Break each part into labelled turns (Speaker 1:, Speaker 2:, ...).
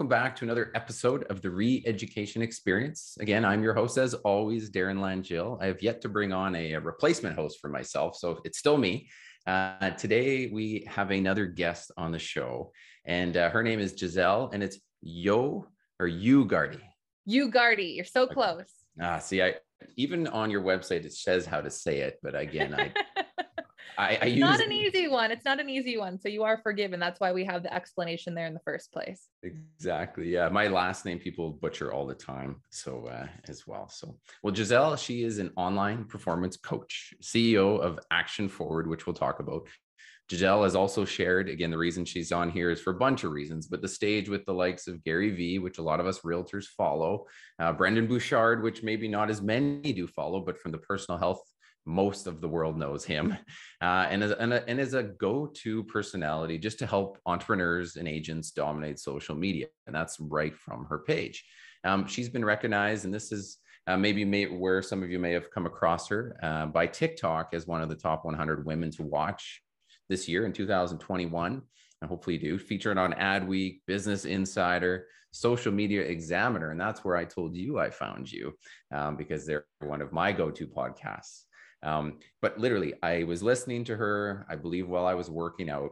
Speaker 1: welcome back to another episode of the Re Education Experience. Again, I'm your host, as always, Darren Langill. I have yet to bring on a, a replacement host for myself, so it's still me. Uh, today, we have another guest on the show, and uh, her name is Giselle, and it's Yo or You Gardy.
Speaker 2: You Gardy, you're so close.
Speaker 1: Ah, see, I even on your website it says how to say it, but again, I I, I use
Speaker 2: not an easy one. It's not an easy one. So you are forgiven. That's why we have the explanation there in the first place.
Speaker 1: Exactly. Yeah. My last name people butcher all the time. So uh, as well. So well, Giselle, she is an online performance coach, CEO of Action Forward, which we'll talk about. Giselle has also shared, again, the reason she's on here is for a bunch of reasons, but the stage with the likes of Gary Vee, which a lot of us realtors follow, uh, Brendon Burchard, which maybe not as many do follow, but from the personal health most of the world knows him uh, and, and, a, and as a go-to personality just to help entrepreneurs and agents dominate social media and that's right from her page. Um, she's been recognized and this is uh, maybe may, where some of you may have come across her uh, by tiktok as one of the top 100 women to watch this year in 2021 and hopefully you do. Featured on adweek business insider social media examiner and that's where i told you i found you um, because they're one of my go-to podcasts um, but literally, I was listening to her, I believe, while I was working out,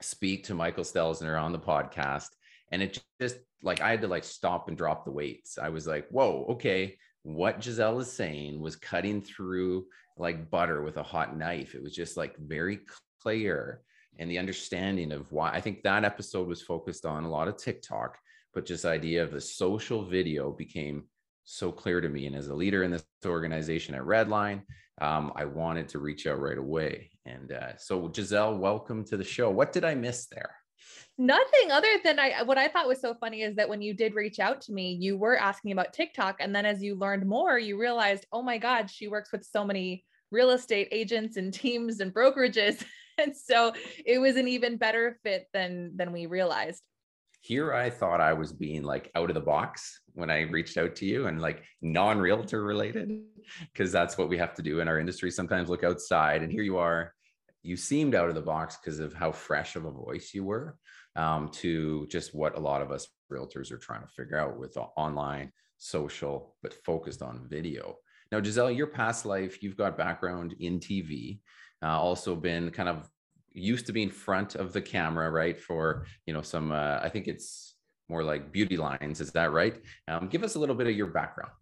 Speaker 1: speak to Michael Stelzner on the podcast. And it just like I had to like stop and drop the weights. I was like, whoa, okay. What Giselle is saying was cutting through like butter with a hot knife. It was just like very clear. And the understanding of why I think that episode was focused on a lot of TikTok, but just idea of the social video became so clear to me. And as a leader in this organization at Redline, um, I wanted to reach out right away. And uh, so, Giselle, welcome to the show. What did I miss there?
Speaker 2: Nothing other than I what I thought was so funny is that when you did reach out to me, you were asking about TikTok. And then as you learned more, you realized, oh my God, she works with so many real estate agents and teams and brokerages. and so it was an even better fit than than we realized
Speaker 1: here I thought I was being like out of the box when I reached out to you and like non-realtor related because that's what we have to do in our industry sometimes look outside and here you are you seemed out of the box because of how fresh of a voice you were um, to just what a lot of us realtors are trying to figure out with online social but focused on video now giselle your past life you've got background in tv uh, also been kind of used to be in front of the camera, right? For you know some, uh, I think it's more like beauty lines. Is that right? Um, give us a little bit of your background.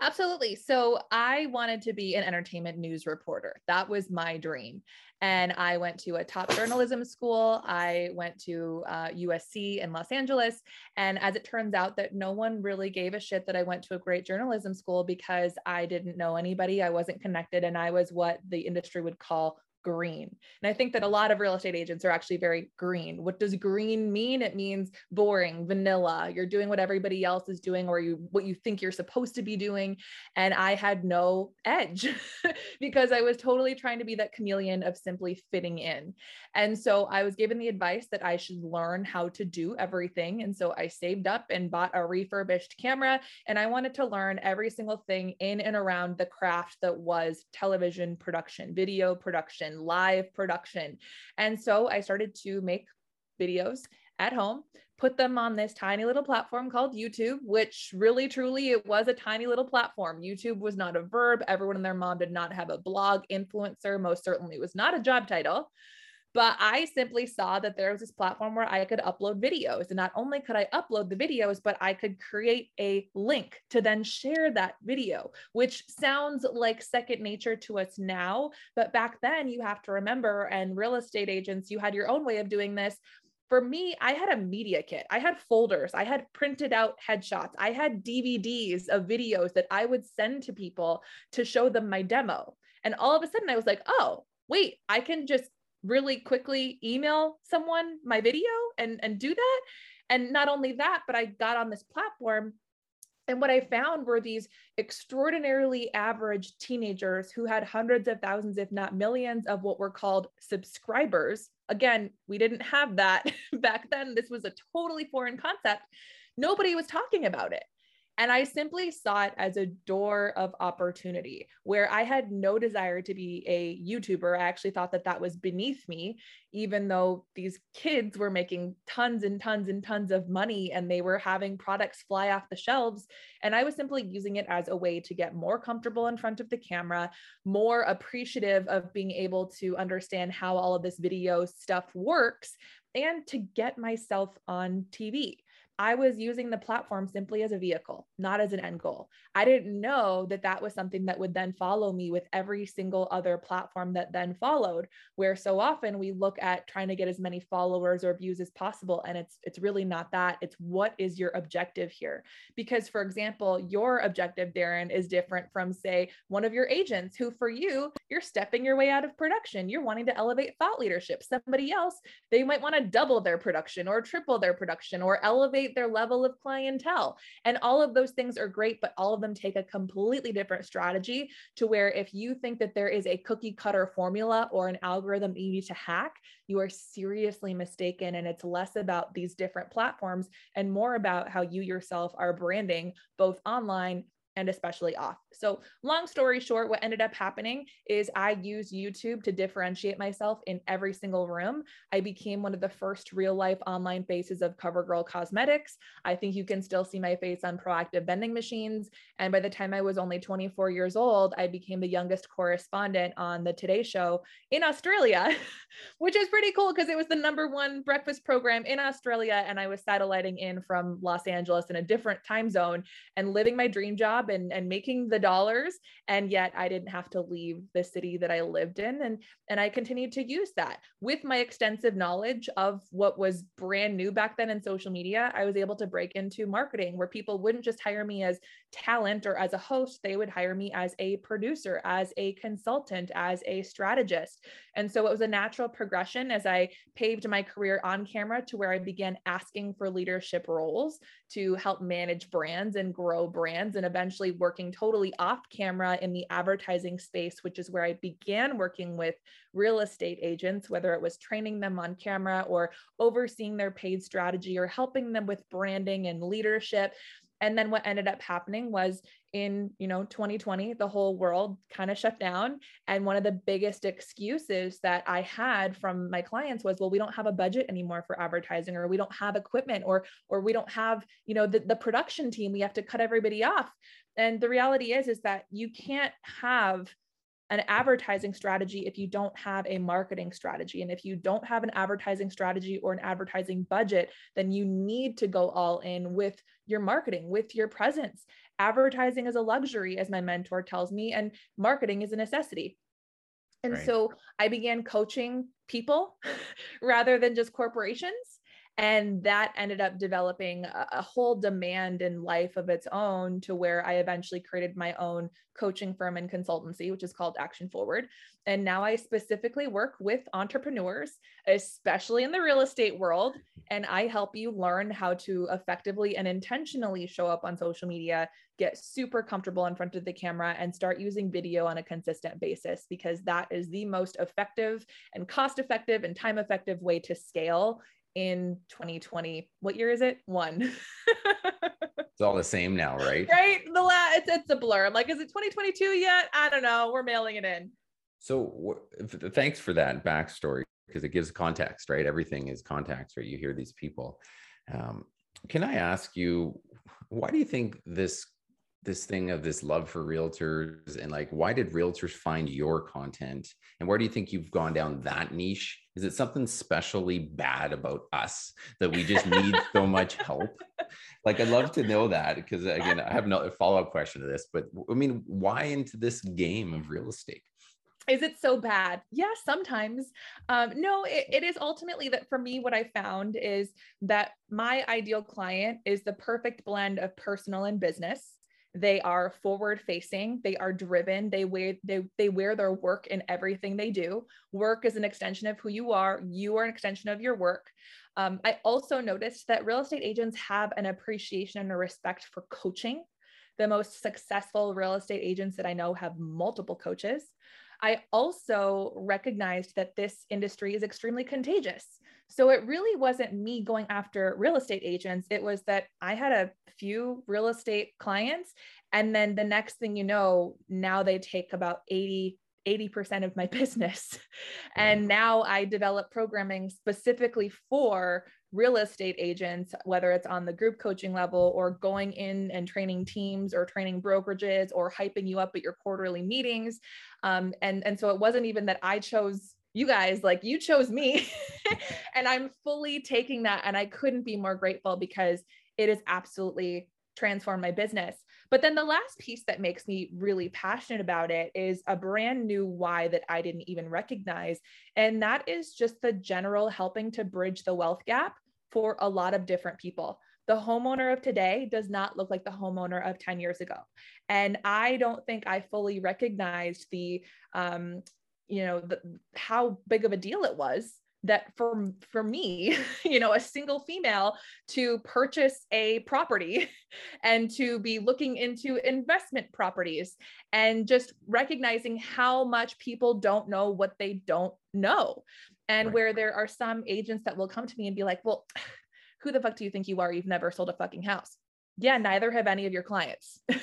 Speaker 2: Absolutely. So I wanted to be an entertainment news reporter. That was my dream. And I went to a top journalism school. I went to uh, USC in Los Angeles. And as it turns out, that no one really gave a shit that I went to a great journalism school because I didn't know anybody. I wasn't connected. And I was what the industry would call green. And I think that a lot of real estate agents are actually very green. What does green mean? It means boring, vanilla. You're doing what everybody else is doing or you what you think you're supposed to be doing. And I had no edge because I was totally trying to be that chameleon of simply fitting in. And so I was given the advice that I should learn how to do everything. And so I saved up and bought a refurbished camera and I wanted to learn every single thing in and around the craft that was television production, video production, live production. And so I started to make videos at home, put them on this tiny little platform called YouTube, which really truly it was a tiny little platform. YouTube was not a verb. Everyone and their mom did not have a blog influencer, most certainly was not a job title. But I simply saw that there was this platform where I could upload videos. And not only could I upload the videos, but I could create a link to then share that video, which sounds like second nature to us now. But back then, you have to remember, and real estate agents, you had your own way of doing this for me, I had a media kit. I had folders. I had printed out headshots. I had DVDs of videos that I would send to people to show them my demo. And all of a sudden, I was like, oh, wait, I can just really quickly email someone my video and and do that and not only that but i got on this platform and what I found were these extraordinarily average teenagers who had hundreds of thousands, if not millions, of what were called subscribers. Again, we didn't have that back then. This was a totally foreign concept. Nobody was talking about it. And I simply saw it as a door of opportunity where I had no desire to be a YouTuber. I actually thought that that was beneath me, even though these kids were making tons and tons and tons of money and they were having products fly off the shelves. And I was simply using it as a way to get more comfortable in front of the camera, more appreciative of being able to understand how all of this video stuff works, and to get myself on TV. I was using the platform simply as a vehicle, not as an end goal. I didn't know that that was something that would then follow me with every single other platform that then followed, where so often we look at trying to get as many followers or views as possible and it's it's really not that. It's what is your objective here? Because for example, your objective Darren is different from say one of your agents who for you, you're stepping your way out of production. You're wanting to elevate thought leadership. Somebody else, they might want to double their production or triple their production or elevate their level of clientele. And all of those things are great, but all of them take a completely different strategy to where if you think that there is a cookie cutter formula or an algorithm you need to hack, you are seriously mistaken. And it's less about these different platforms and more about how you yourself are branding both online and especially off. So, long story short, what ended up happening is I used YouTube to differentiate myself in every single room. I became one of the first real life online faces of CoverGirl Cosmetics. I think you can still see my face on Proactiv vending machines. And by the time I was only 24 years old, I became the youngest correspondent on the Today Show in Australia, which is pretty cool because it was the number one breakfast program in Australia. And I was satelliting in from Los Angeles in a different time zone and living my dream job and, and making the dollars and yet I didn't have to leave the city that I lived in. And and I continued to use that. With my extensive knowledge of what was brand new back then in social media I was able to break into marketing where people wouldn't just hire me as talent or as a host. They would hire me as a producer as a consultant as a strategist. And so it was a natural progression as I paved my career on camera to where I began asking for leadership roles to help manage brands and grow brands and eventually working totally off camera in the advertising space, which is where I began working with real estate agents, whether it was training them on camera or overseeing their paid strategy or helping them with branding and leadership. And then what ended up happening was in you know 2020 the whole world kind of shut down. And one of the biggest excuses that i had from my clients was well we don't have a budget anymore for advertising or we don't have equipment or or we don't have you know the, the production team. We have to cut everybody off and the reality is is that you can't have an advertising strategy if you don't have a marketing strategy. And if you don't have an advertising strategy or an advertising budget, then you need to go all in with your marketing, with your presence. Advertising is a luxury, as my mentor tells me, and marketing is a necessity. And right. so I began coaching people rather than just corporations and that ended up developing a, a, whole demand in life of its own to where i eventually created my own coaching firm and consultancy which is called action forward. And now i specifically work with entrepreneurs especially in the real estate world. And i help you learn how to effectively and intentionally show up on social media get super comfortable in front of the camera and start using video on a consistent basis because that is the most effective and cost effective and time effective way to scale in 2020. What year is it? One.
Speaker 1: it's all the same now, right?
Speaker 2: Right. The la- it's it's a blur. I'm like, is it 2022 yet? I don't know. We're mailing it in.
Speaker 1: So thanks for that backstory because it gives context, right? Everything is context, right? You hear these people. Um, can I ask you, why do you think this this thing of this love for realtors and like why did realtors find your content? And where do you think you've gone down that niche? Is it something specially bad about us that we just need so much help? Like i'd love to know that because again i have no follow-up question to this but i mean why into this game of real estate?
Speaker 2: Is it so bad? Yeah, sometimes. Um, no, it, it is ultimately that for me, what I found is that my ideal client is the perfect blend of personal and business they are forward facing they are driven they wear they, they wear their work in everything they do. Work is an extension of who you are you are an extension of your work. Um, i also noticed that real estate agents have an appreciation and a respect for coaching. The most successful real estate agents that i know have multiple coaches I also recognized that this industry is extremely contagious. So it really wasn't me going after real estate agents. It was that I had a few real estate clients. And then the next thing you know, now they take about 80, 80% of my business. And now I develop programming specifically for real estate agents, whether it's on the group coaching level or going in and training teams or training brokerages or hyping you up at your quarterly meetings. Um, and, and so it wasn't even that I chose you guys, like you chose me. and I'm fully taking that. And I couldn't be more grateful because it has absolutely transformed my business. But then the last piece that makes me really passionate about it is a brand new why that I didn't even recognize. And that is just the general helping to bridge the wealth gap for a lot of different people. The homeowner of today does not look like the homeowner of 10 years ago. And I don't think I fully recognized the, um, you know, the, how big of a deal it was that for for me you know a single female to purchase a property and to be looking into investment properties and just recognizing how much people don't know what they don't know and right. where there are some agents that will come to me and be like well who the fuck do you think you are? You've never sold a fucking house. Yeah neither have any of your clients.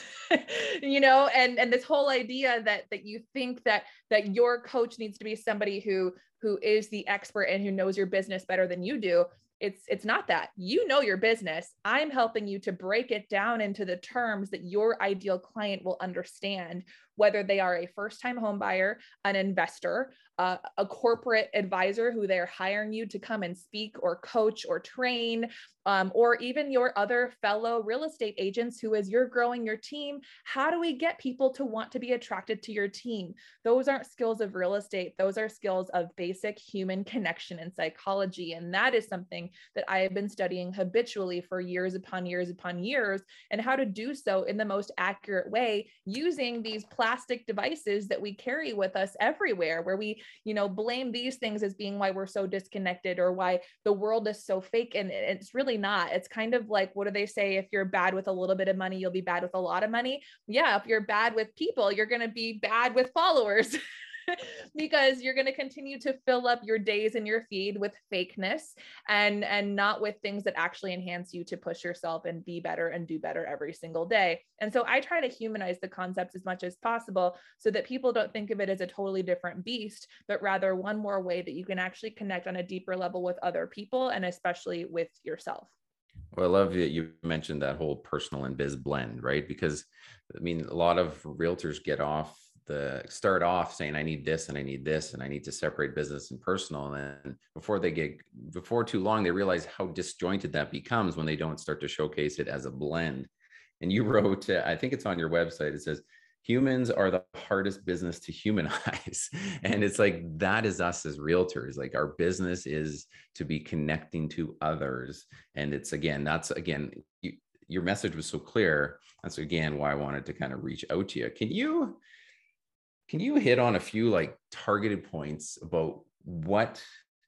Speaker 2: You know and and this whole idea that that you think that that your coach needs to be somebody who who is the expert and who knows your business better than you do it's it's not that. You know your business. I'm helping you to break it down into the terms that your ideal client will understand whether they are a first time home buyer an investor uh, a corporate advisor who they're hiring you to come and speak or coach or train um, or even your other fellow real estate agents who as you're growing your team how do we get people to want to be attracted to your team? Those aren't skills of real estate. Those are skills of basic human connection and psychology. And that is something that i have been studying habitually for years upon years upon years and how to do so in the most accurate way using these plastic devices that we carry with us everywhere where we you know blame these things as being why we're so disconnected or why the world is so fake. And it's really not. It's kind of like what do they say? If you're bad with a little bit of money you'll be bad with a lot of money. Yeah if you're bad with people you're going to be bad with followers because you're going to continue to fill up your days and your feed with fakeness and and not with things that actually enhance you to push yourself and be better and do better every single day. And so I try to humanize the concepts as much as possible so that people don't think of it as a totally different beast, but rather one more way that you can actually connect on a deeper level with other people and especially with yourself.
Speaker 1: Well, I love that you mentioned that whole personal and biz blend, right? Because I mean, a lot of realtors get off the start off saying I need this and I need this and I need to separate business and personal. And then before they get before too long, they realize how disjointed that becomes when they don't start to showcase it as a blend. And you wrote, uh, I think it's on your website. It says humans are the hardest business to humanize and it's like that is us as realtors like our business is to be connecting to others and it's again that's again you, your message was so clear that's again why i wanted to kind of reach out to you can you can you hit on a few like targeted points about what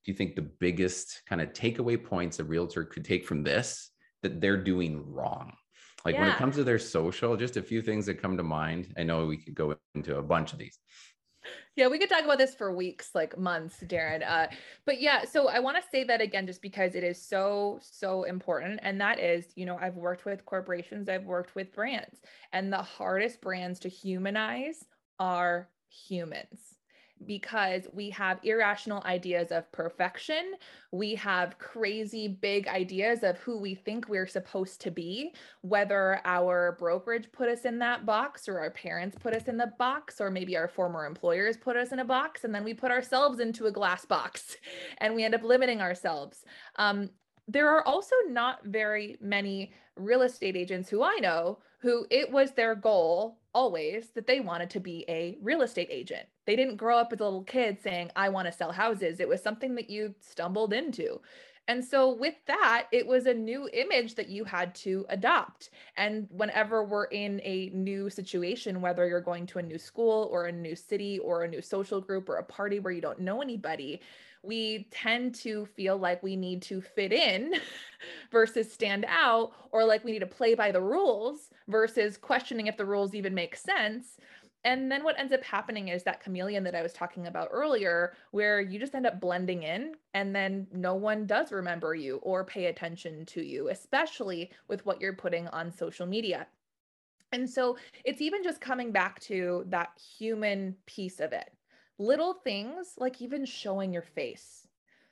Speaker 1: do you think the biggest kind of takeaway points a realtor could take from this that they're doing wrong? Like yeah. when it comes to their social, just a few things that come to mind. I know we could go into a bunch of these.
Speaker 2: Yeah, we could talk about this for weeks, like months, Darren. Uh, but yeah, so I want to say that again, just because it is so, so important. And that is, you know, I've worked with corporations, I've worked with brands, and the hardest brands to humanize are humans because we have irrational ideas of perfection. We have crazy big ideas of who we think we're supposed to be, whether our brokerage put us in that box or our parents put us in the box, or maybe our former employers put us in a box, and then we put ourselves into a glass box and we end up limiting ourselves. Um, there are also not very many real estate agents who I know who it was their goal always that they wanted to be a real estate agent. They didn't grow up as a little kid saying, I want to sell houses. It was something that you stumbled into. And so, with that, it was a new image that you had to adopt. And whenever we're in a new situation, whether you're going to a new school or a new city or a new social group or a party where you don't know anybody, we tend to feel like we need to fit in versus stand out, or like we need to play by the rules versus questioning if the rules even make sense. and then what ends up happening is that chameleon that I was talking about earlier, where you just end up blending in and then no one does remember you or pay attention to you, especially with what you're putting on social media. And so it's even just coming back to that human piece of it. Little things like even showing your face.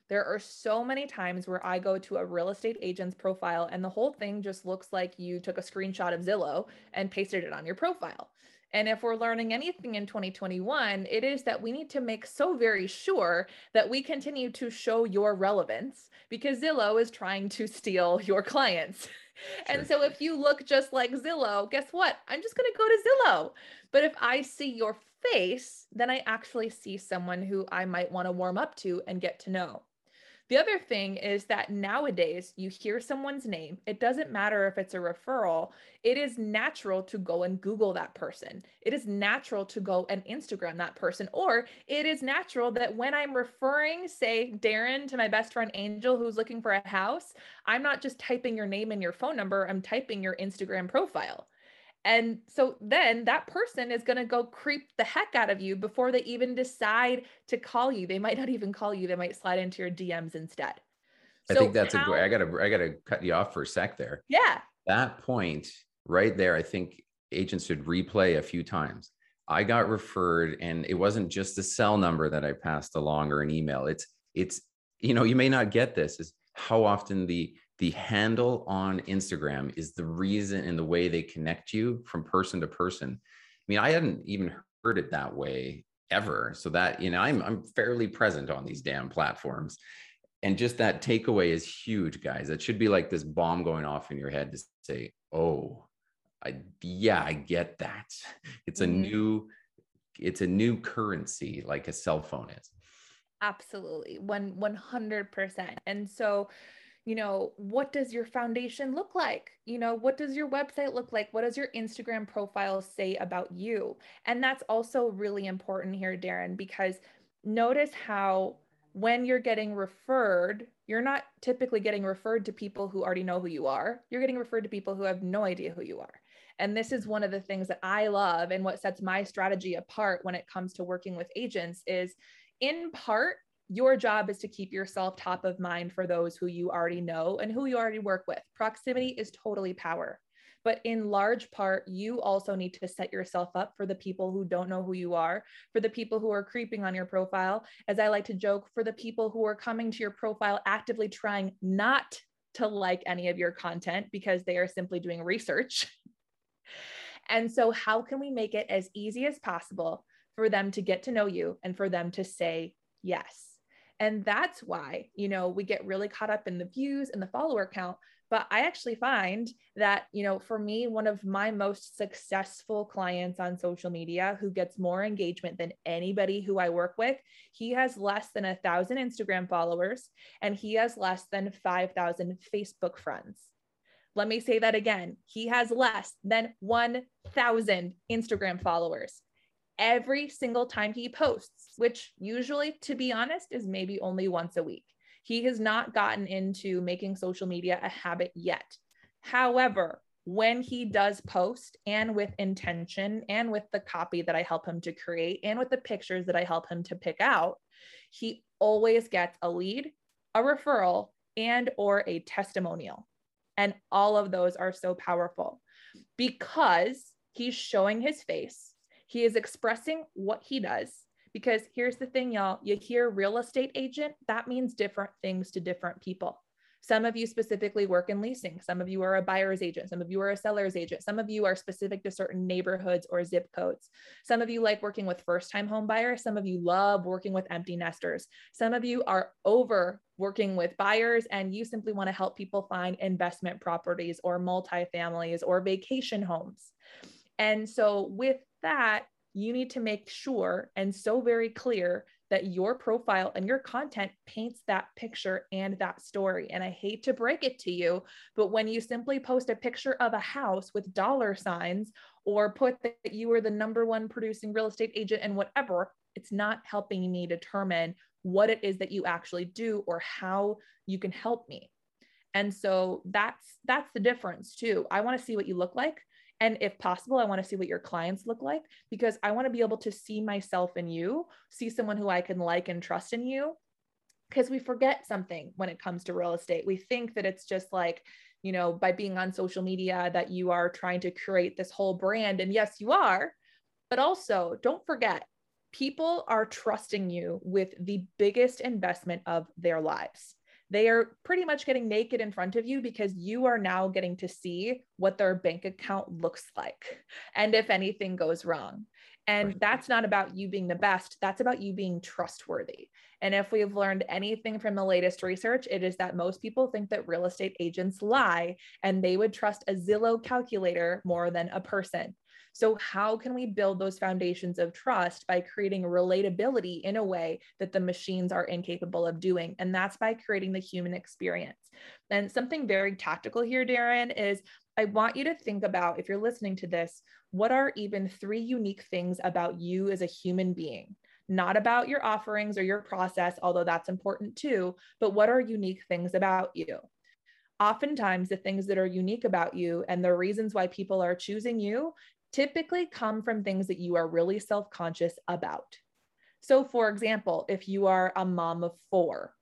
Speaker 2: There are so many times where I go to a real estate agent's profile and the whole thing just looks like you took a screenshot of Zillow and pasted it on your profile. And if we're learning anything in 2021, it is that we need to make so very sure that we continue to show your relevance because Zillow is trying to steal your clients. Sure. And so if you look just like Zillow, guess what? I'm just going to go to Zillow. But if I see your face, then I actually see someone who I might want to warm up to and get to know. The other thing is that nowadays you hear someone's name, it doesn't matter if it's a referral, it is natural to go and Google that person. It is natural to go and Instagram that person. Or it is natural that when I'm referring, say, Darren to my best friend Angel, who's looking for a house, I'm not just typing your name and your phone number, I'm typing your Instagram profile. And so then that person is going to go creep the heck out of you before they even decide to call you. They might not even call you. They might slide into your DMs instead.
Speaker 1: I so think that's how, a I gotta I gotta cut you off for a sec there.
Speaker 2: Yeah.
Speaker 1: That point right there, I think agents should replay a few times. I got referred, and it wasn't just a cell number that I passed along or an email. It's it's you know, you may not get this, is how often the the handle on Instagram is the reason and the way they connect you from person to person. I mean, I hadn't even heard it that way ever. So that, you know, I'm I'm fairly present on these damn platforms. And just that takeaway is huge, guys. That should be like this bomb going off in your head to say, oh, I yeah, I get that. It's a mm-hmm. new, it's a new currency like a cell phone is.
Speaker 2: Absolutely. One 100%. And so you know, what does your foundation look like? You know, what does your website look like? What does your Instagram profile say about you? And that's also really important here, Darren, because notice how when you're getting referred, you're not typically getting referred to people who already know who you are. You're getting referred to people who have no idea who you are. And this is one of the things that I love and what sets my strategy apart when it comes to working with agents is in part your job is to keep yourself top of mind for those who you already know and who you already work with. Proximity is totally power. But in large part, you also need to set yourself up for the people who don't know who you are, for the people who are creeping on your profile. As I like to joke, for the people who are coming to your profile actively trying not to like any of your content because they are simply doing research. and so, how can we make it as easy as possible for them to get to know you and for them to say yes? And that's why, you know, we get really caught up in the views and the follower count. But I actually find that, you know, for me, one of my most successful clients on social media who gets more engagement than anybody who I work with, he has less than a thousand Instagram followers and he has less than 5,000 Facebook friends. Let me say that again. He has less than 1,000 Instagram followers every single time he posts, which usually, to be honest, is maybe only once a week. He has not gotten into making social media a habit yet. However, when he does post and with intention and with the copy that I help him to create and with the pictures that I help him to pick out, he always gets a lead, a referral, and or a testimonial. And all of those are so powerful because he's showing his face he is expressing what he does. Because here's the thing, y'all you hear real estate agent, that means different things to different people. Some of you specifically work in leasing. Some of you are a buyer's agent. Some of you are a seller's agent. Some of you are specific to certain neighborhoods or zip codes. Some of you like working with first time home buyers. Some of you love working with empty nesters. Some of you are over working with buyers and you simply want to help people find investment properties or multifamilies or vacation homes. And so, with that, you need to make sure and so very clear that your profile and your content paints that picture and that story. And I hate to break it to you, but when you simply post a picture of a house with dollar signs or put that you are the number one producing real estate agent and whatever, it's not helping me determine what it is that you actually do or how you can help me. And so that's that's the difference too. I want to see what you look like And if possible, I want to see what your clients look like because I want to be able to see myself in you, see someone who I can like and trust in you. Because we forget something when it comes to real estate. We think that it's just like, you know, by being on social media, that you are trying to create this whole brand. And yes, you are. But also, don't forget, people are trusting you with the biggest investment of their lives they are pretty much getting naked in front of you because you are now getting to see what their bank account looks like and if anything goes wrong. And right. that's not about you being the best, that's about you being trustworthy. And if we've learned anything from the latest research, it is that most people think that real estate agents lie and they would trust a Zillow calculator more than a person. So, how can we build those foundations of trust by creating relatability in a way that the machines are incapable of doing? And that's by creating the human experience. And something very tactical here, Darren, is I want you to think about if you're listening to this, what are even three unique things about you as a human being? Not about your offerings or your process, although that's important too, but what are unique things about you? oftentimes the things that are unique about you and the reasons why people are choosing you typically come from things that you are really self conscious about. So, for example, if you are a mom of four,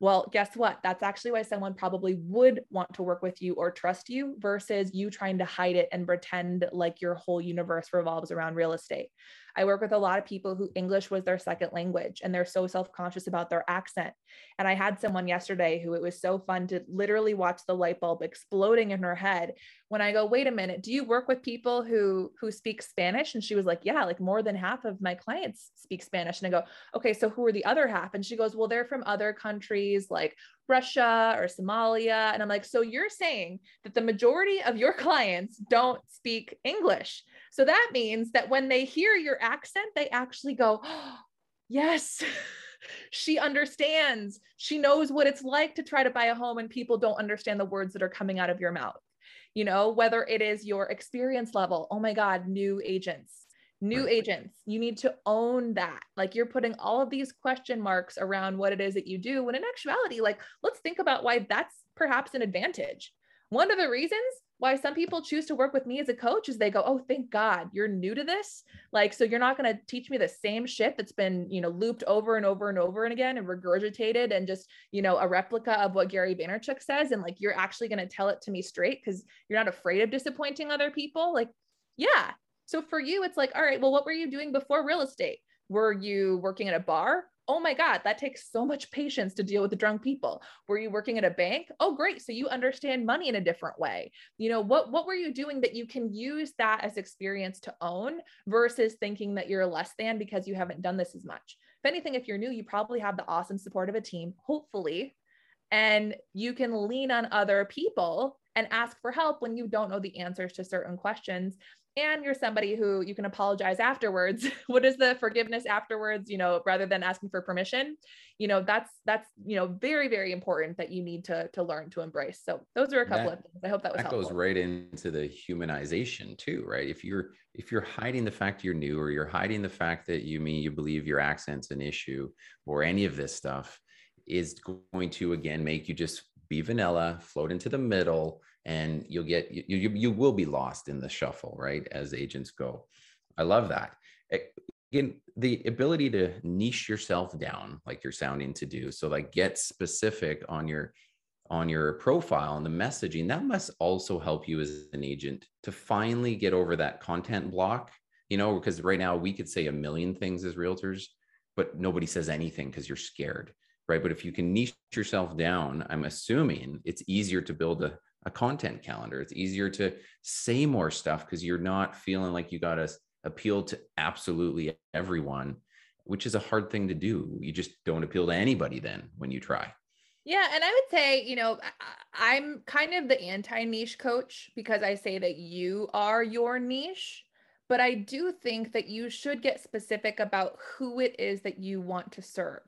Speaker 2: well, guess what? That's actually why someone probably would want to work with you or trust you versus you trying to hide it and pretend like your whole universe revolves around real estate. I work with a lot of people who English was their second language and they're so self conscious about their accent. And I had someone yesterday who it was so fun to literally watch the light bulb exploding in her head when I go, wait a minute, do you work with people who who speak Spanish? And she was like, yeah, like more than half of my clients speak Spanish. And I go, okay, so who are the other half? And she goes, well, they're from other countries like Russia or Somalia. And I'm like, so you're saying that the majority of your clients don't speak English. So that means that when they hear your accent, they actually go, oh, yes. she understands. She knows what it's like to try to buy a home and people don't understand the words that are coming out of your mouth you know, whether it is your experience level. Oh my God, new agents, new right. agents. You need to own that. Like you're putting all of these question marks around what it is that you do. When in actuality, like let's think about why that's perhaps an advantage. One of the reasons why some people choose to work with me as a coach is they go, "Oh, thank God, you're new to this. Like so you're not going to teach me the same shit that's been, you know, looped over and over and over and again and regurgitated and just, you know, a replica of what Gary Vaynerchuk says and like you're actually going to tell it to me straight cuz you're not afraid of disappointing other people." Like, yeah. So for you it's like, "All right, well what were you doing before real estate? Were you working at a bar? oh my God, that takes so much patience to deal with the drunk people. Were you working at a bank? Oh, great. So you understand money in a different way. You know, what, what were you doing that you can use that as experience to own versus thinking that you're less than because you haven't done this as much? If anything, if you're new, you probably have the awesome support of a team, hopefully, and you can lean on other people and ask for help when you don't know the answers to certain questions. And you're somebody who you can apologize afterwards. What is the forgiveness afterwards you know rather than asking for permission? You know that's that's you know very very important that you need to to learn to embrace. So those are a couple
Speaker 1: that,
Speaker 2: of things. I hope that was
Speaker 1: that
Speaker 2: helpful.
Speaker 1: goes right into the humanization too right? If you're if you're hiding the fact you're new or you're hiding the fact that you mean you believe your accent's an issue or any of this stuff is going to again make you just be vanilla float into the middle and you'll get you, you you will be lost in the shuffle right as agents go. I love that. Again the ability to niche yourself down like you're sounding to do so like get specific on your on your profile and the messaging that must also help you as an agent to finally get over that content block you know because right now we could say a million things as realtors but nobody says anything because you're scared right but if you can niche yourself down i'm assuming it's easier to build a, a content calendar. It's easier to say more stuff because you're not feeling like you got to appeal to absolutely everyone, which is a hard thing to do. You just don't appeal to anybody then when you try.
Speaker 2: Yeah. And I would say, you know, I'm kind of the anti niche coach because I say that you are your niche. But I do think that you should get specific about who it is that you want to serve.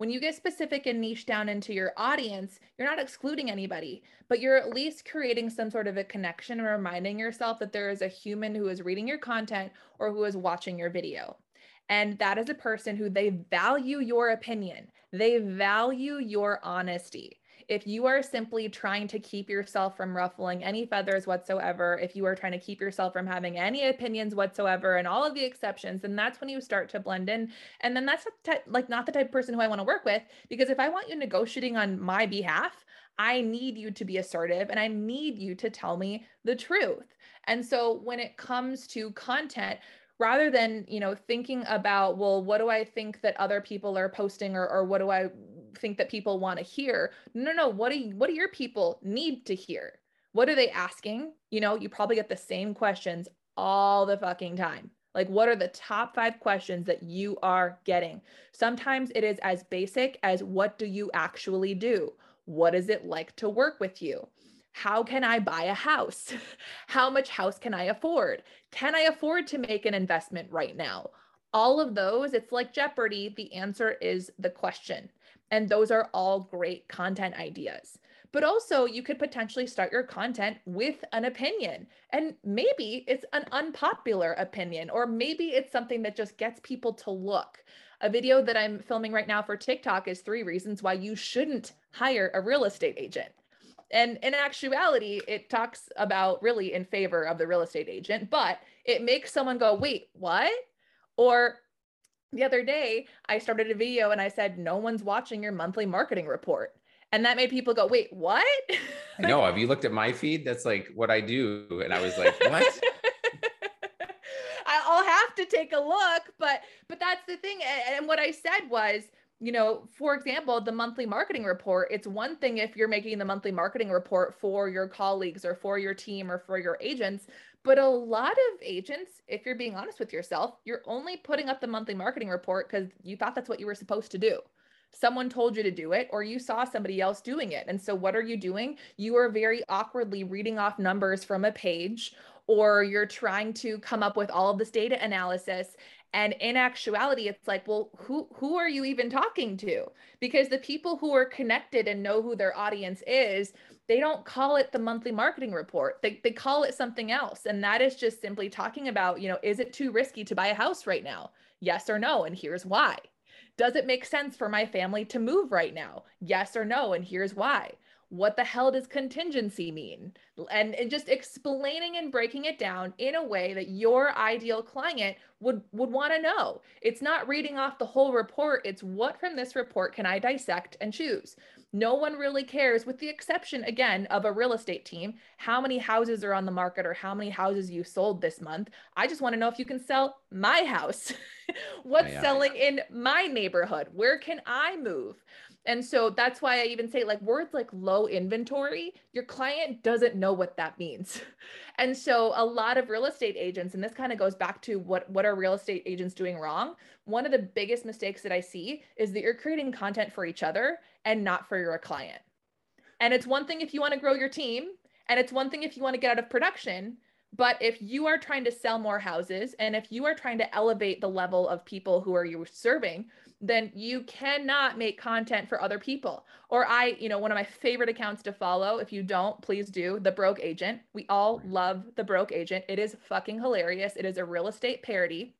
Speaker 2: When you get specific and niche down into your audience, you're not excluding anybody, but you're at least creating some sort of a connection and reminding yourself that there is a human who is reading your content or who is watching your video. And that is a person who they value your opinion, they value your honesty if you are simply trying to keep yourself from ruffling any feathers whatsoever, if you are trying to keep yourself from having any opinions whatsoever and all of the exceptions, then that's when you start to blend in. And then that's like not the type of person who I want to work with because if I want you negotiating on my behalf, I need you to be assertive and I need you to tell me the truth. And so when it comes to content, rather than you know thinking about well what do i think that other people are posting or, or what do i think that people want to hear no no what do you, what do your people need to hear what are they asking you know you probably get the same questions all the fucking time like what are the top 5 questions that you are getting sometimes it is as basic as what do you actually do what is it like to work with you how can I buy a house? How much house can I afford? Can I afford to make an investment right now? All of those, it's like Jeopardy. The answer is the question. And those are all great content ideas. But also, you could potentially start your content with an opinion. And maybe it's an unpopular opinion, or maybe it's something that just gets people to look. A video that I'm filming right now for TikTok is three reasons why you shouldn't hire a real estate agent. And in actuality, it talks about really in favor of the real estate agent, but it makes someone go, wait, what? Or the other day, I started a video and I said, no one's watching your monthly marketing report. And that made people go, wait, what?
Speaker 1: I know. Have you looked at my feed? That's like what I do. And I was like, what?
Speaker 2: I'll have to take a look, but but that's the thing. And what I said was, you know, for example, the monthly marketing report, it's one thing if you're making the monthly marketing report for your colleagues or for your team or for your agents, but a lot of agents, if you're being honest with yourself, you're only putting up the monthly marketing report because you thought that's what you were supposed to do. Someone told you to do it, or you saw somebody else doing it. And so, what are you doing? You are very awkwardly reading off numbers from a page, or you're trying to come up with all of this data analysis and in actuality it's like well who who are you even talking to because the people who are connected and know who their audience is they don't call it the monthly marketing report. They, they call it something else. And that is just simply talking about you know is it too risky to buy a house right now? Yes or no and here's why. Does it make sense for my family to move right now? Yes or no and here's why. What the hell does contingency mean? And, and just explaining and breaking it down in a way that your ideal client would would want to know. It's not reading off the whole report, it's what from this report can I dissect and choose. No one really cares, with the exception again of a real estate team, how many houses are on the market or how many houses you sold this month. I just want to know if you can sell my house. What's yeah. selling in my neighborhood? Where can I move? And so that's why I even say like words like low inventory, your client doesn't know what that means. And so a lot of real estate agents, and this kind of goes back to what, what are real estate agents doing wrong? One of the biggest mistakes that I see is that you're creating content for each other and not for your client. And it's one thing if you want to grow your team, and it's one thing if you want to get out of production. But if you are trying to sell more houses and if you are trying to elevate the level of people who are you serving, then you cannot make content for other people. Or I, you know, one of my favorite accounts to follow, if you don't, please do, The Broke Agent. We all love The Broke Agent. It is fucking hilarious. It is a real estate parody.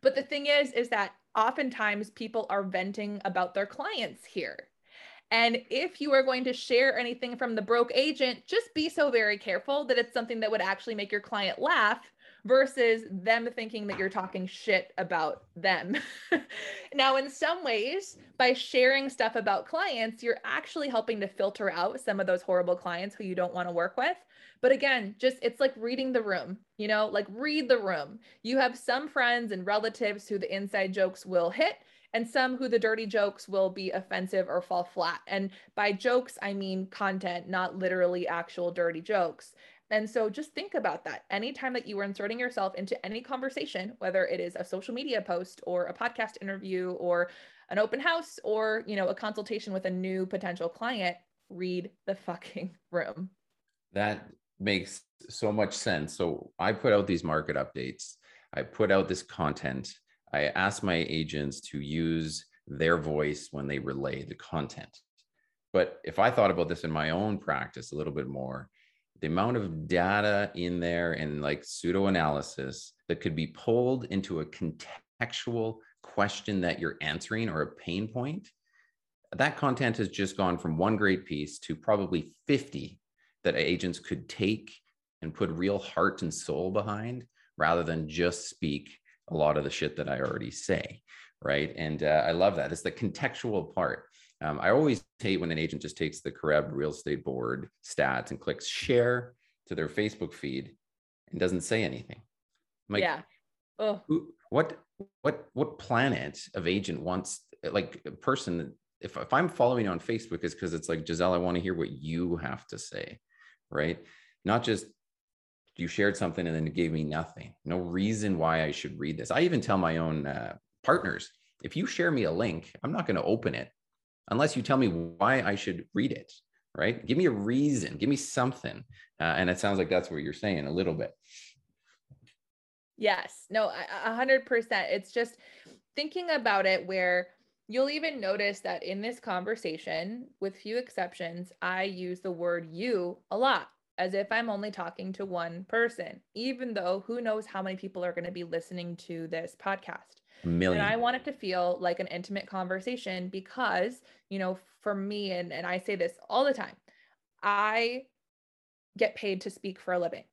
Speaker 2: But the thing is is that oftentimes people are venting about their clients here. And if you are going to share anything from the broke agent, just be so very careful that it's something that would actually make your client laugh versus them thinking that you're talking shit about them. now, in some ways, by sharing stuff about clients, you're actually helping to filter out some of those horrible clients who you don't want to work with. But again, just it's like reading the room, you know, like read the room. You have some friends and relatives who the inside jokes will hit, and some who the dirty jokes will be offensive or fall flat. And by jokes, I mean content, not literally actual dirty jokes. And so just think about that. Anytime that you are inserting yourself into any conversation, whether it is a social media post or a podcast interview or an open house or, you know, a consultation with a new potential client, read the fucking room.
Speaker 1: That makes so much sense. So I put out these market updates. I put out this content. I ask my agents to use their voice when they relay the content. But if I thought about this in my own practice a little bit more, the amount of data in there and like pseudo analysis that could be pulled into a contextual question that you're answering or a pain point that content has just gone from one great piece to probably 50 that agents could take and put real heart and soul behind rather than just speak a lot of the shit that I already say. Right. And uh, I love that. It's the contextual part. Um, I always hate when an agent just takes the CREB real estate board stats and clicks share to their Facebook feed and doesn't say anything.
Speaker 2: I'm like, yeah. Oh.
Speaker 1: Who, what what what planet of agent wants like a person if, if I'm following on Facebook is because it's like Giselle, I want to hear what you have to say, right? Not just you shared something and then it gave me nothing. No reason why I should read this. I even tell my own uh, partners, if you share me a link, I'm not going to open it unless you tell me why I should read it, right? Give me a reason, give me something. Uh, and it sounds like that's what you're saying a little bit.
Speaker 2: Yes, no, a hundred percent. It's just thinking about it where you'll even notice that in this conversation, with few exceptions, I use the word you a lot as if I'm only talking to one person, even though who knows how many people are going to be listening to this podcast.
Speaker 1: A million.
Speaker 2: And I want it to feel like an intimate conversation because, you know, for me, and, and I say this all the time, I get paid to speak for a living.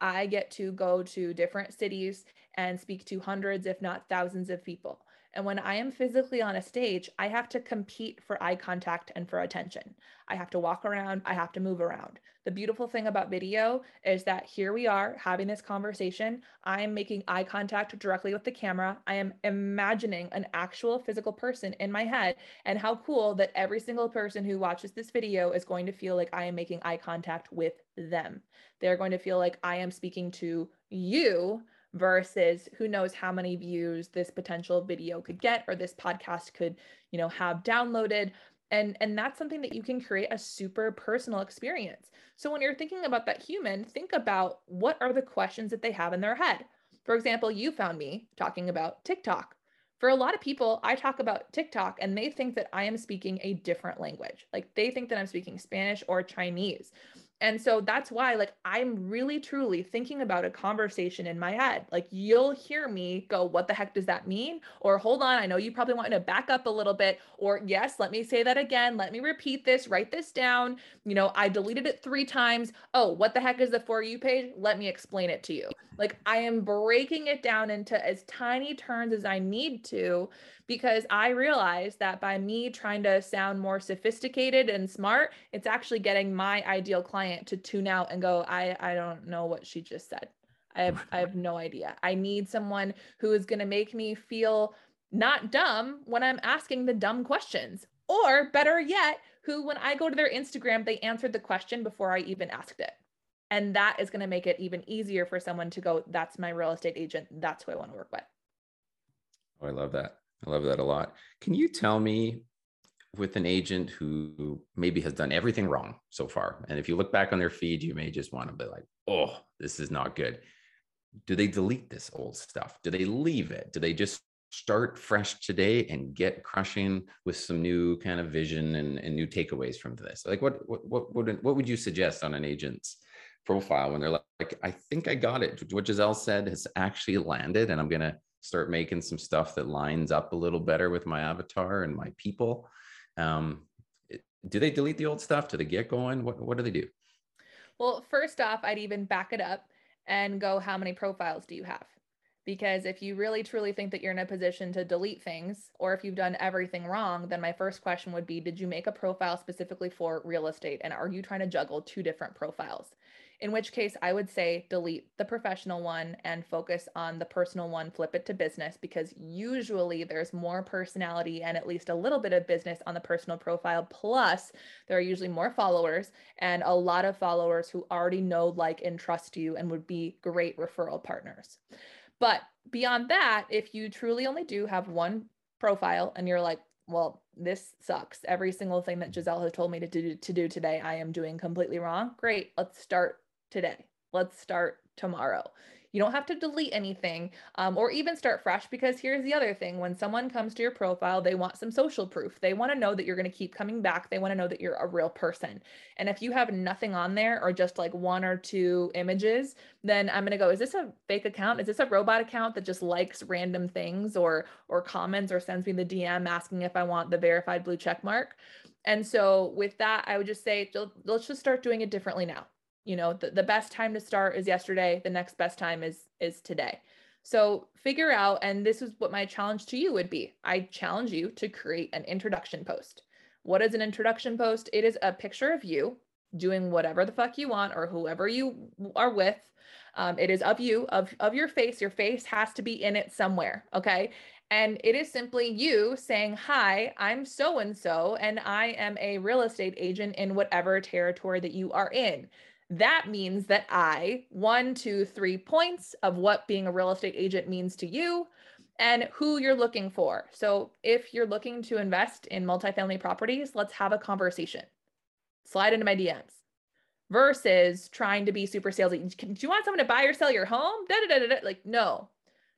Speaker 2: I get to go to different cities and speak to hundreds, if not thousands of people. And when I am physically on a stage, I have to compete for eye contact and for attention. I have to walk around, I have to move around. The beautiful thing about video is that here we are having this conversation. I am making eye contact directly with the camera. I am imagining an actual physical person in my head. And how cool that every single person who watches this video is going to feel like I am making eye contact with them. They're going to feel like I am speaking to you versus who knows how many views this potential video could get or this podcast could you know have downloaded. And and that's something that you can create a super personal experience. So when you're thinking about that human think about what are the questions that they have in their head. For example you found me talking about tiktok. For a lot of people i talk about tiktok and they think that i am speaking a different language. Like they think that i'm speaking spanish or chinese and so that's why, like, I'm really truly thinking about a conversation in my head. Like, you'll hear me go, What the heck does that mean? Or hold on, I know you probably want to back up a little bit. Or, Yes, let me say that again. Let me repeat this, write this down. You know, I deleted it three times. Oh, what the heck is the For You page? Let me explain it to you. Like, I am breaking it down into as tiny turns as I need to because I realize that by me trying to sound more sophisticated and smart, it's actually getting my ideal client to tune out and go, I, I don't know what she just said. I have, I have no idea. I need someone who is going to make me feel not dumb when I'm asking the dumb questions. Or better yet, who, when I go to their Instagram, they answered the question before I even asked it. And that is going to make it even easier for someone to go, that's my real estate agent. That's who I want to work with.
Speaker 1: Oh, I love that. I love that a lot. Can you tell me with an agent who maybe has done everything wrong so far, and if you look back on their feed, you may just want to be like, oh, this is not good. Do they delete this old stuff? Do they leave it? Do they just start fresh today and get crushing with some new kind of vision and, and new takeaways from this? Like, what what what would what would you suggest on an agent's profile when they're like, I think I got it. What Giselle said has actually landed, and I'm gonna start making some stuff that lines up a little better with my avatar and my people. Um, do they delete the old stuff? Do they get going? What, what do they do?
Speaker 2: Well, first off, I'd even back it up and go, how many profiles do you have? Because if you really truly think that you're in a position to delete things, or if you've done everything wrong, then my first question would be Did you make a profile specifically for real estate? And are you trying to juggle two different profiles? In which case I would say delete the professional one and focus on the personal one, flip it to business because usually there's more personality and at least a little bit of business on the personal profile. Plus, there are usually more followers and a lot of followers who already know, like, and trust you and would be great referral partners. But beyond that, if you truly only do have one profile and you're like, well, this sucks. Every single thing that mm-hmm. Giselle has told me to do, to do today, I am doing completely wrong. Great. Let's start today. Let's start tomorrow. You don't have to delete anything um, or even start fresh because here's the other thing when someone comes to your profile, they want some social proof. They want to know that you're going to keep coming back. They want to know that you're a real person. And if you have nothing on there or just like one or two images, then I'm going to go, is this a fake account? Is this a robot account that just likes random things or or comments or sends me the DM asking if I want the verified blue check mark? And so with that, I would just say let's just start doing it differently now. You know, the, the best time to start is yesterday. The next best time is is today. So figure out, and this is what my challenge to you would be. I challenge you to create an introduction post. What is an introduction post? It is a picture of you doing whatever the fuck you want or whoever you are with. Um, it is of you, of, of your face. Your face has to be in it somewhere. Okay. And it is simply you saying, Hi, I'm so and so, and I am a real estate agent in whatever territory that you are in. That means that I, one, two, three points of what being a real estate agent means to you and who you're looking for. So if you're looking to invest in multifamily properties, let's have a conversation. Slide into my DMs versus trying to be super salesy. Do you want someone to buy or sell your home? Da, da, da, da, Like, no,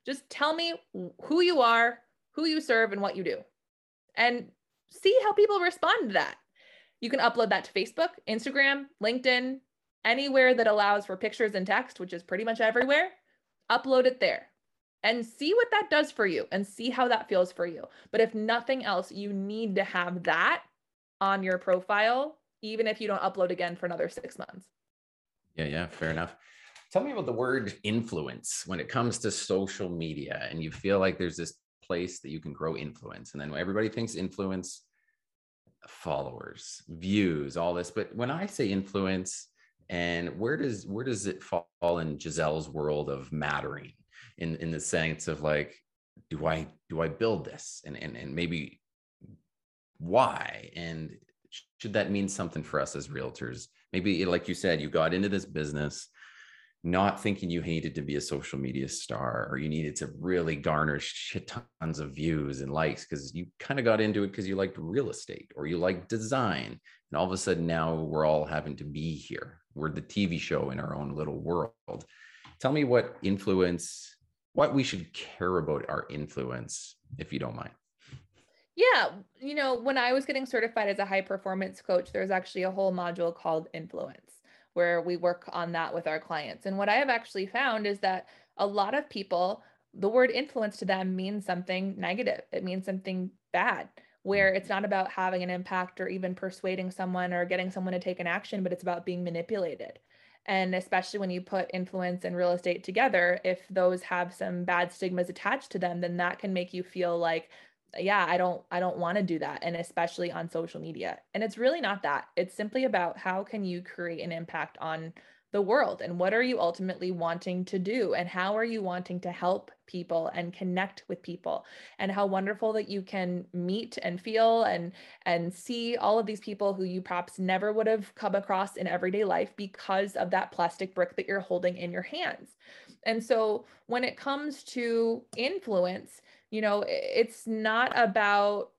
Speaker 2: just tell me who you are, who you serve, and what you do. And see how people respond to that. You can upload that to Facebook, Instagram, LinkedIn, anywhere that allows for pictures and text, which is pretty much everywhere. Upload it there and see what that does for you and see how that feels for you. But if nothing else, you need to have that on your profile, even if you don't upload again for another six months.
Speaker 1: Yeah, yeah, fair enough. Tell me about the word influence when it comes to social media, and you feel like there's this place that you can grow influence, and then everybody thinks influence, followers, views, all this. But when I say influence, and where does where does it fall in Giselle's world of mattering, in in the sense of like, do I do I build this, and and and maybe why, and should that mean something for us as realtors? Maybe like you said, you got into this business not thinking you needed to be a social media star or you needed to really garner shit tons of views and likes because you kind of got into it because you liked real estate or you liked design. And all of a sudden now we're all having to be here. We're the TV show in our own little world. Tell me what influence, what we should care about our influence, if you don't mind.
Speaker 2: Yeah. You know, when I was getting certified as a high performance coach, there's actually a whole module called influence where we work on that with our clients. And what I have actually found is that a lot of people, the word influence to them means something negative, it means something bad. Where it's not about having an impact or even persuading someone or getting someone to take an action, but it's about being manipulated. And especially when you put influence and real estate together, if those have some bad stigmas attached to them, then that can make you feel like yeah i don't i don't want to do that and especially on social media and it's really not that it's simply about how can you create an impact on the world and what are you ultimately wanting to do? And how are you wanting to help people and connect with people? And how wonderful that you can meet and feel and and see all of these people who you perhaps never would have come across in everyday life because of that plastic brick that you're holding in your hands. And so when it comes to influence you know it's not about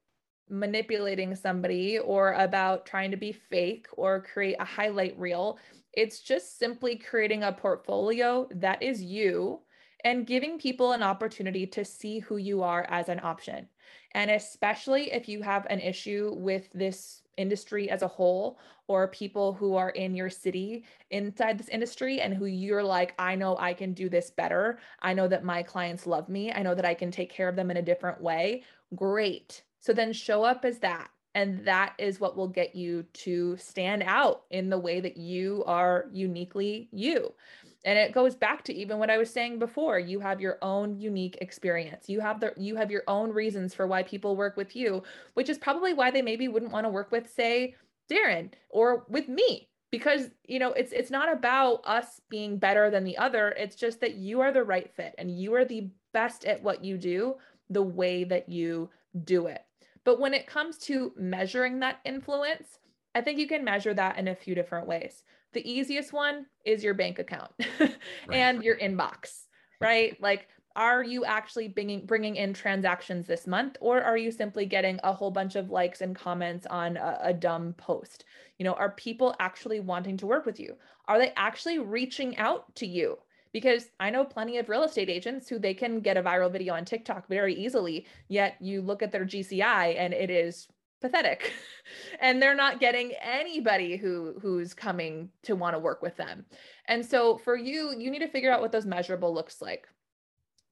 Speaker 2: manipulating somebody or about trying to be fake or create a highlight reel it's just simply creating a portfolio that is you and giving people an opportunity to see who you are as an option and especially if you have an issue with this industry as a whole or people who are in your city inside this industry and who you're like, I know I can do this better. I know that my clients love me. I know that I can take care of them in a different way. Great. So then show up as that. And that is what will get you to stand out in the way that you are uniquely you. And it goes back to even what I was saying before. You have your own unique experience. You have the you have your own reasons for why people work with you, which is probably why they maybe wouldn't want to work with, say, Darren or with me. Because you know, it's it's not about us being better than the other. It's just that you are the right fit and you are the best at what you do the way that you do it. But when it comes to measuring that influence, I think you can measure that in a few different ways. The easiest one is your bank account and your inbox, right? Like, are you actually bringing bringing in transactions this month, or are you simply getting a whole bunch of likes and comments on a, a dumb post? You know, are people actually wanting to work with you? Are they actually reaching out to you? Because I know plenty of real estate agents who they can get a viral video on TikTok very easily, yet you look at their GCI and it is pathetic and they're not getting anybody who who's coming to want to work with them. And so for you, you need to figure out what those measurable looks like.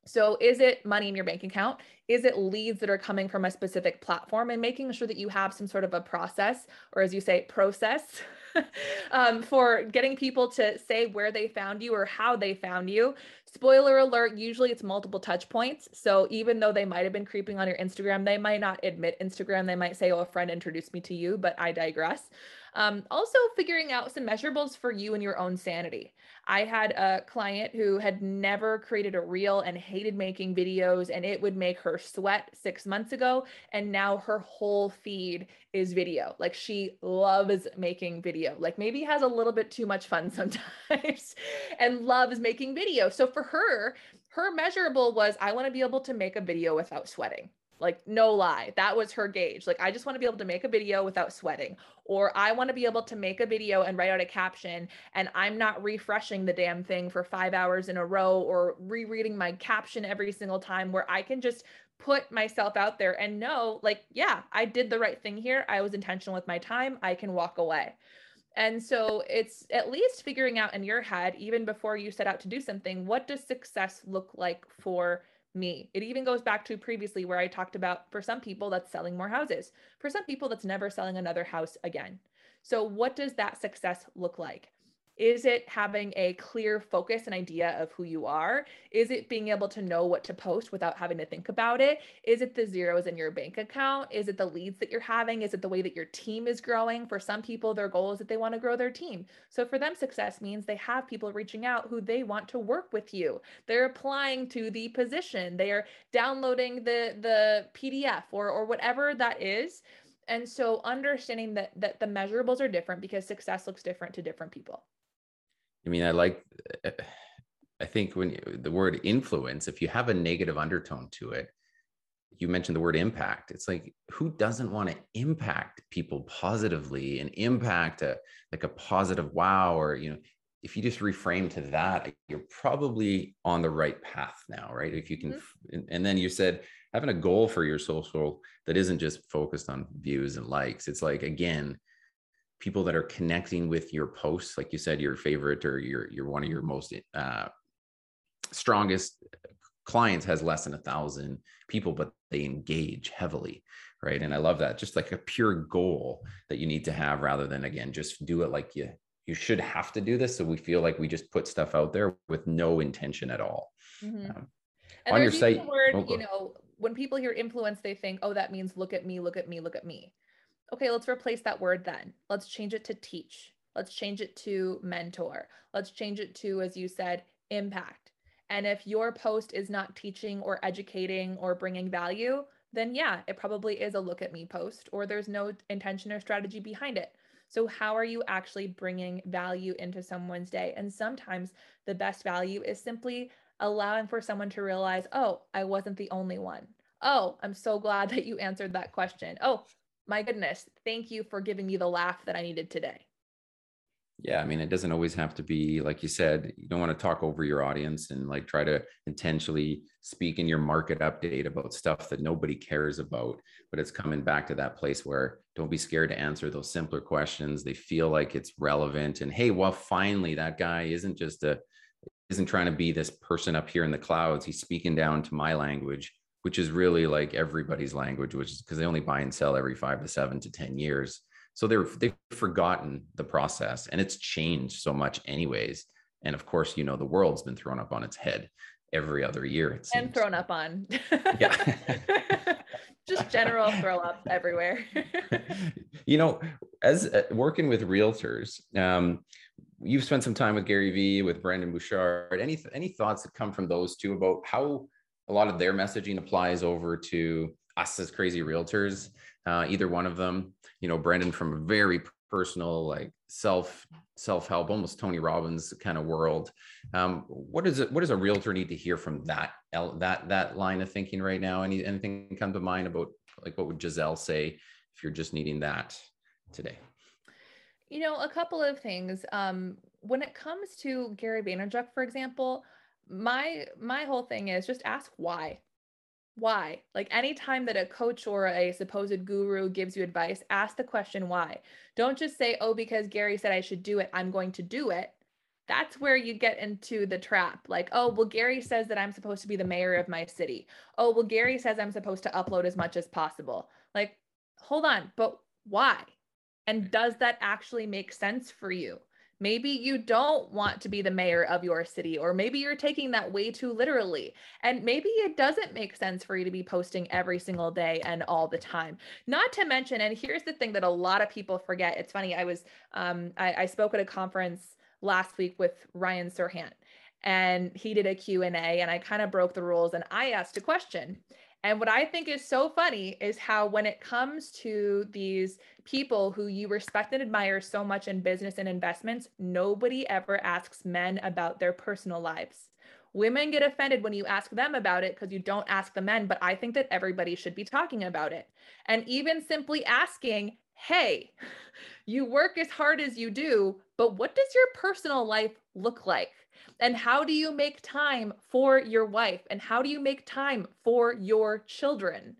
Speaker 2: So, is it money in your bank account? Is it leads that are coming from a specific platform and making sure that you have some sort of a process, or as you say, process um, for getting people to say where they found you or how they found you? Spoiler alert, usually it's multiple touch points. So, even though they might have been creeping on your Instagram, they might not admit Instagram. They might say, Oh, a friend introduced me to you, but I digress. Um, also, figuring out some measurables for you and your own sanity. I had a client who had never created a reel and hated making videos, and it would make her sweat six months ago. And now her whole feed is video. Like she loves making video, like maybe has a little bit too much fun sometimes and loves making video. So for her, her measurable was I want to be able to make a video without sweating. Like, no lie, that was her gauge. Like, I just want to be able to make a video without sweating, or I want to be able to make a video and write out a caption, and I'm not refreshing the damn thing for five hours in a row or rereading my caption every single time, where I can just put myself out there and know, like, yeah, I did the right thing here. I was intentional with my time. I can walk away. And so it's at least figuring out in your head, even before you set out to do something, what does success look like for me. It even goes back to previously where I talked about for some people that's selling more houses, for some people that's never selling another house again. So, what does that success look like? Is it having a clear focus and idea of who you are? Is it being able to know what to post without having to think about it? Is it the zeros in your bank account? Is it the leads that you're having? Is it the way that your team is growing? For some people, their goal is that they want to grow their team. So for them, success means they have people reaching out who they want to work with you. They're applying to the position. They are downloading the the PDF or or whatever that is. And so understanding that that the measurables are different because success looks different to different people.
Speaker 1: I mean, I like, I think when you, the word influence, if you have a negative undertone to it, you mentioned the word impact. It's like, who doesn't want to impact people positively and impact a like a positive wow or, you know, if you just reframe to that, you're probably on the right path now, right? If you can, mm-hmm. and then you said having a goal for your social that isn't just focused on views and likes. It's like, again, people that are connecting with your posts like you said your favorite or your your one of your most uh, strongest clients has less than a thousand people but they engage heavily right? And i love that. Just like a pure goal that you need to have rather than again just do it like you you should have to do this. So we feel like we just put stuff out there with no intention at all.
Speaker 2: Mm-hmm. um, on your site word, oh, you know when people hear influence they think oh that means look at me look at me look at me okay, let's replace that word then. Let's change it to teach. Let's change it to mentor. Let's change it to, as you said, impact. And if your post is not teaching or educating or bringing value, then yeah, it probably is a look at me post or there's no intention or strategy behind it. So, how are you actually bringing value into someone's day? And sometimes the best value is simply allowing for someone to realize, oh, I wasn't the only one. Oh, I'm so glad that you answered that question. Oh, my goodness, thank you for giving me the laugh that I needed today.
Speaker 1: Yeah, I mean, it doesn't always have to be like you said, you don't want to talk over your audience and like try to intentionally speak in your market update about stuff that nobody cares about. But it's coming back to that place where don't be scared to answer those simpler questions. They feel like it's relevant. And hey, well, finally, that guy isn't just a isn't trying to be this person up here in the clouds. He's speaking down to my language which is really like everybody's language, which is because they only buy and sell every five to seven to 10 years. So they're, they've forgotten the process and it's changed so much anyways. And of course, you know, the world's been thrown up on its head every other year.
Speaker 2: and thrown up on. yeah. Just general throw up everywhere.
Speaker 1: you know, as uh, working with realtors, um, you've spent some time with Gary Vee, with Brendon Burchard. Any any thoughts that come from those two about how a lot of their messaging applies over to us as crazy realtors. Uh, either one of them, you know, Brendon from a very personal, like self self help, almost Tony Robbins kind of world. Um, what is it? What does a realtor need to hear from that that that line of thinking right now? Any anything come to mind about like what would Giselle say if you're just needing that today?
Speaker 2: You know, a couple of things. Um, when it comes to Gary Vaynerchuk, for example, my my whole thing is just ask why. Why? Like anytime that a coach or a supposed guru gives you advice, ask the question why. Don't just say, oh, because Gary said I should do it, I'm going to do it. That's where you get into the trap. Like, oh, well, Gary says that I'm supposed to be the mayor of my city. Oh, well, Gary says I'm supposed to upload as much as possible. Like, hold on, but why? And does that actually make sense for you? Maybe you don't want to be the mayor of your city, or maybe you're taking that way too literally. And maybe it doesn't make sense for you to be posting every single day and all the time. Not to mention, and here's the thing that a lot of people forget. It's funny, I was, um, I, I spoke at a conference last week with Ryan Serhant and he did a Q&A and I kind of broke the rules and I asked a question. And what I think is so funny is how, when it comes to these people who you respect and admire so much in business and investments, nobody ever asks men about their personal lives. Women get offended when you ask them about it because you don't ask the men, but I think that everybody should be talking about it. And even simply asking, hey, you work as hard as you do, but what does your personal life look like? And how do you make time for your wife? And how do you make time for your children?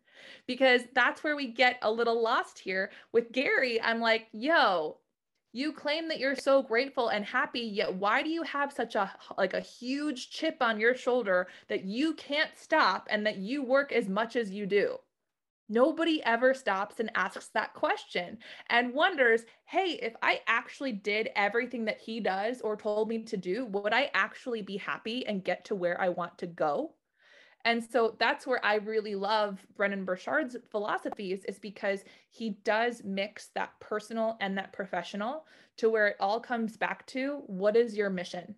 Speaker 2: Because that's where we get a little lost here. With Gary, I'm like, yo, you claim that you're so grateful and happy yet why do you have such a like a huge chip on your shoulder that you can't stop and that you work as much as you do Nobody ever stops and asks that question and wonders, hey, if I actually did everything that he does or told me to do, would I actually be happy and get to where I want to go? And so that's where I really love Brendon Burchard's philosophies is because he does mix that personal and that professional to where it all comes back to what is your mission?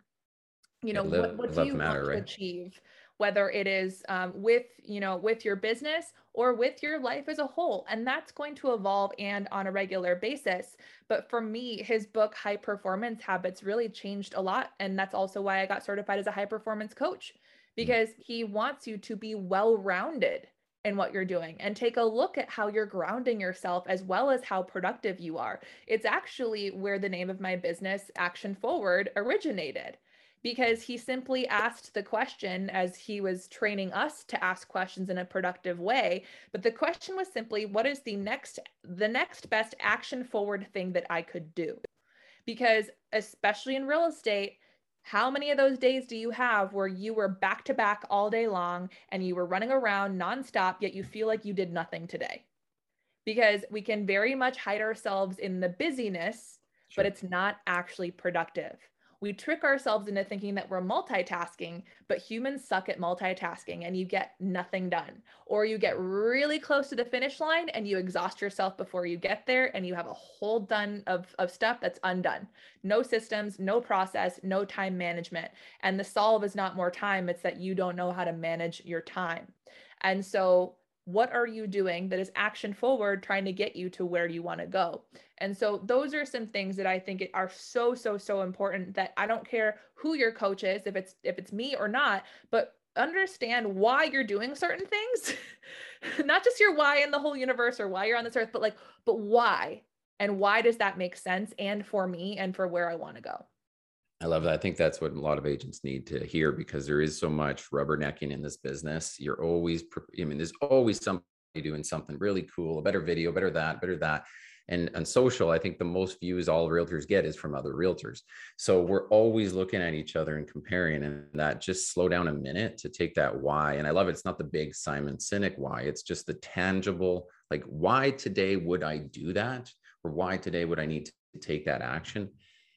Speaker 2: You know, live, what, what do you matter, want to achieve? Whether it is um, with you know with your business or with your life as a whole and that's going to evolve and on a regular basis but for me his book high performance habits really changed a lot and that's also why i got certified as a high performance coach mm. because he wants you to be well rounded in what you're doing and take a look at how you're grounding yourself as well as how productive you are. It's actually where the name of my business, Action Forward, originated because he simply asked the question as he was training us to ask questions in a productive way. But the question was simply what is the next the next best action forward thing that i could do? Because especially in real estate how many of those days do you have where you were back to back all day long and you were running around nonstop yet you feel like you did nothing today? Because we can very much hide ourselves in the busyness sure. but it's not actually productive we trick ourselves into thinking that we're multitasking, but humans suck at multitasking and you get nothing done. Or you get really close to the finish line and you exhaust yourself before you get there and you have a whole done of, of stuff that's undone. No systems, no process, no time management. And the solve is not more time, it's that you don't know how to manage your time. And so what are you doing that is action forward trying to get you to where you want to go? And so those are some things that i think are so so so important that i don't care who your coach is if it's if it's me or not but understand why you're doing certain things. Not just your why in the whole universe or why you're on this earth but like but why? And why does that make sense and for me and for where i want to go
Speaker 1: I love that. I think that's what a lot of agents need to hear because there is so much rubbernecking in this business. You're always, I mean, there's always somebody doing something really cool, a better video, better that, better that. And on social, I think the most views all realtors get is from other realtors. So we're always looking at each other and comparing, and that just slow down a minute to take that why. And I love it. It's not the big Simon Sinek why, it's just the tangible, like, why today would I do that? Or why today would I need to take that action?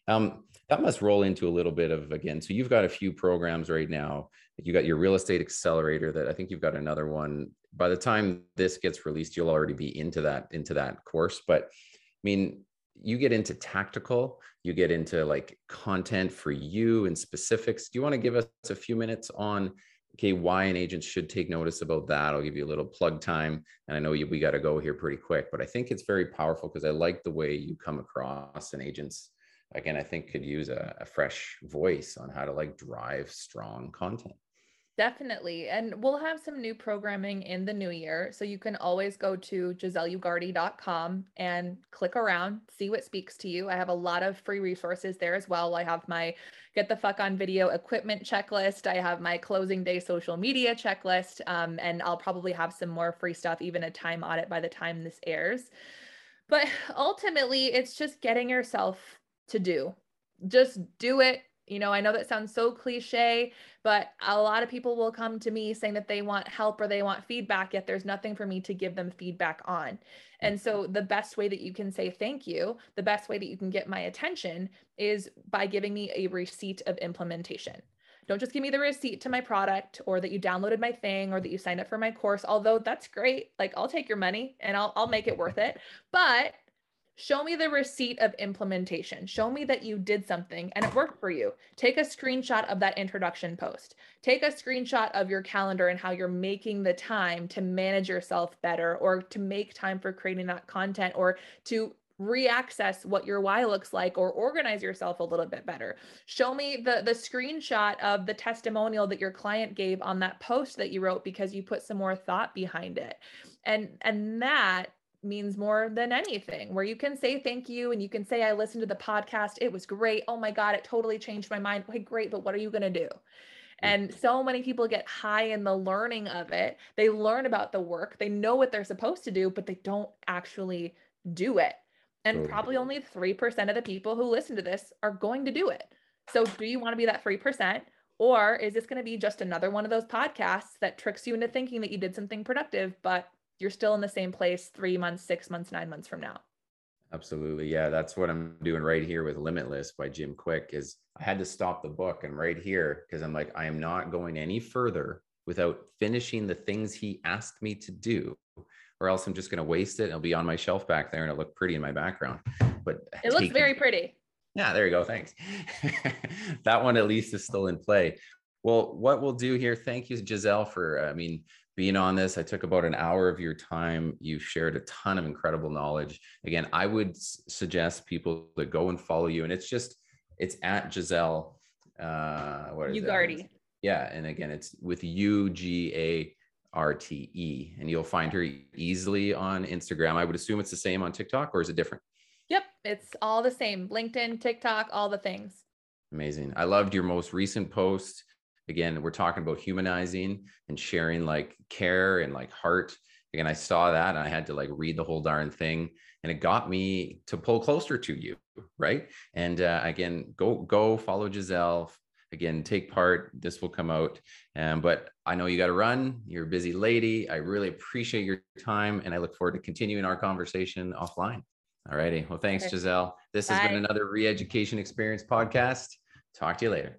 Speaker 1: Um, that must roll into a little bit of again. So you've got a few programs right now. You got your real estate accelerator that I think you've got another one. By the time this gets released, you'll already be into that into that course. But I mean, you get into tactical, you get into like content for you and specifics. Do you want to give us a few minutes on okay why an agent should take notice about that i'll give you a little plug time and i know you, we got to go here pretty quick but i think it's very powerful because i like the way you come across and agents again, I think could use a, a fresh voice on how to like drive strong content.
Speaker 2: Definitely. And we'll have some new programming in the new year. So you can always go to giselleugarte.com and click around, see what speaks to you. I have a lot of free resources there as well. I have my get the fuck on video equipment checklist. I have my closing day social media checklist. Um, and I'll probably have some more free stuff, even a time audit by the time this airs. But ultimately, it's just getting yourself to do. Just do it you know, I know that sounds so cliche, but a lot of people will come to me saying that they want help or they want feedback, yet there's nothing for me to give them feedback on. And so, the best way that you can say thank you, the best way that you can get my attention is by giving me a receipt of implementation. Don't just give me the receipt to my product or that you downloaded my thing or that you signed up for my course, although that's great. Like, I'll take your money and I'll, I'll make it worth it. But Show me the receipt of implementation. Show me that you did something and it worked for you. Take a screenshot of that introduction post. Take a screenshot of your calendar and how you're making the time to manage yourself better or to make time for creating that content or to reaccess what your why looks like or organize yourself a little bit better show me the the screenshot of the testimonial that your client gave on that post that you wrote because you put some more thought behind it and and that means more than anything where you can say thank you and you can say i listened to the podcast. It was great. Oh my god it totally changed my mind. Okay great but what are you going to do mm. and so many people get high in the learning of it. They learn about the work. They know what they're supposed to do but they don't actually do it. And probably only 3% of the people who listen to this are going to do it. So do you want to be that 3% or is this going to be just another one of those podcasts that tricks you into thinking that you did something productive but you're still in the same place three months, six months, nine months from now.
Speaker 1: Absolutely. Yeah. That's what I'm doing right here with Limitless by Jim Kwik is I had to stop the book and right here because I'm like, I am not going any further without finishing the things he asked me to do or else I'm just going to waste it. It'll be on my shelf back there and it'll look pretty in my background. But
Speaker 2: it looks very pretty.
Speaker 1: Yeah, there you go. Thanks. that one at least is still in play. Well, what we'll do here, thank you, Giselle, for, I mean, being on this. I took about an hour of your time. You've shared a ton of incredible knowledge. Again, I would suggest people to go and follow you. And it's just, it's at Giselle. Uh, what is Ugarte. That? Yeah. And again, it's with U G A R T E. And you'll find her easily on Instagram. I would assume it's the same on TikTok or is it different?
Speaker 2: Yep. It's all the same. LinkedIn, TikTok, all the things.
Speaker 1: Amazing. I loved your most recent post again we're talking about humanizing and sharing like care and like heart. Again i saw that and i had to like read the whole darn thing and it got me to pull closer to you right? And uh, again go go follow giselle. Again take part. This will come out. Um, but i know you got to run. You're a busy lady. I really appreciate your time and i look forward to continuing our conversation offline. All righty. Well thanks giselle. This Bye. has been another re-education experience podcast. Talk to you later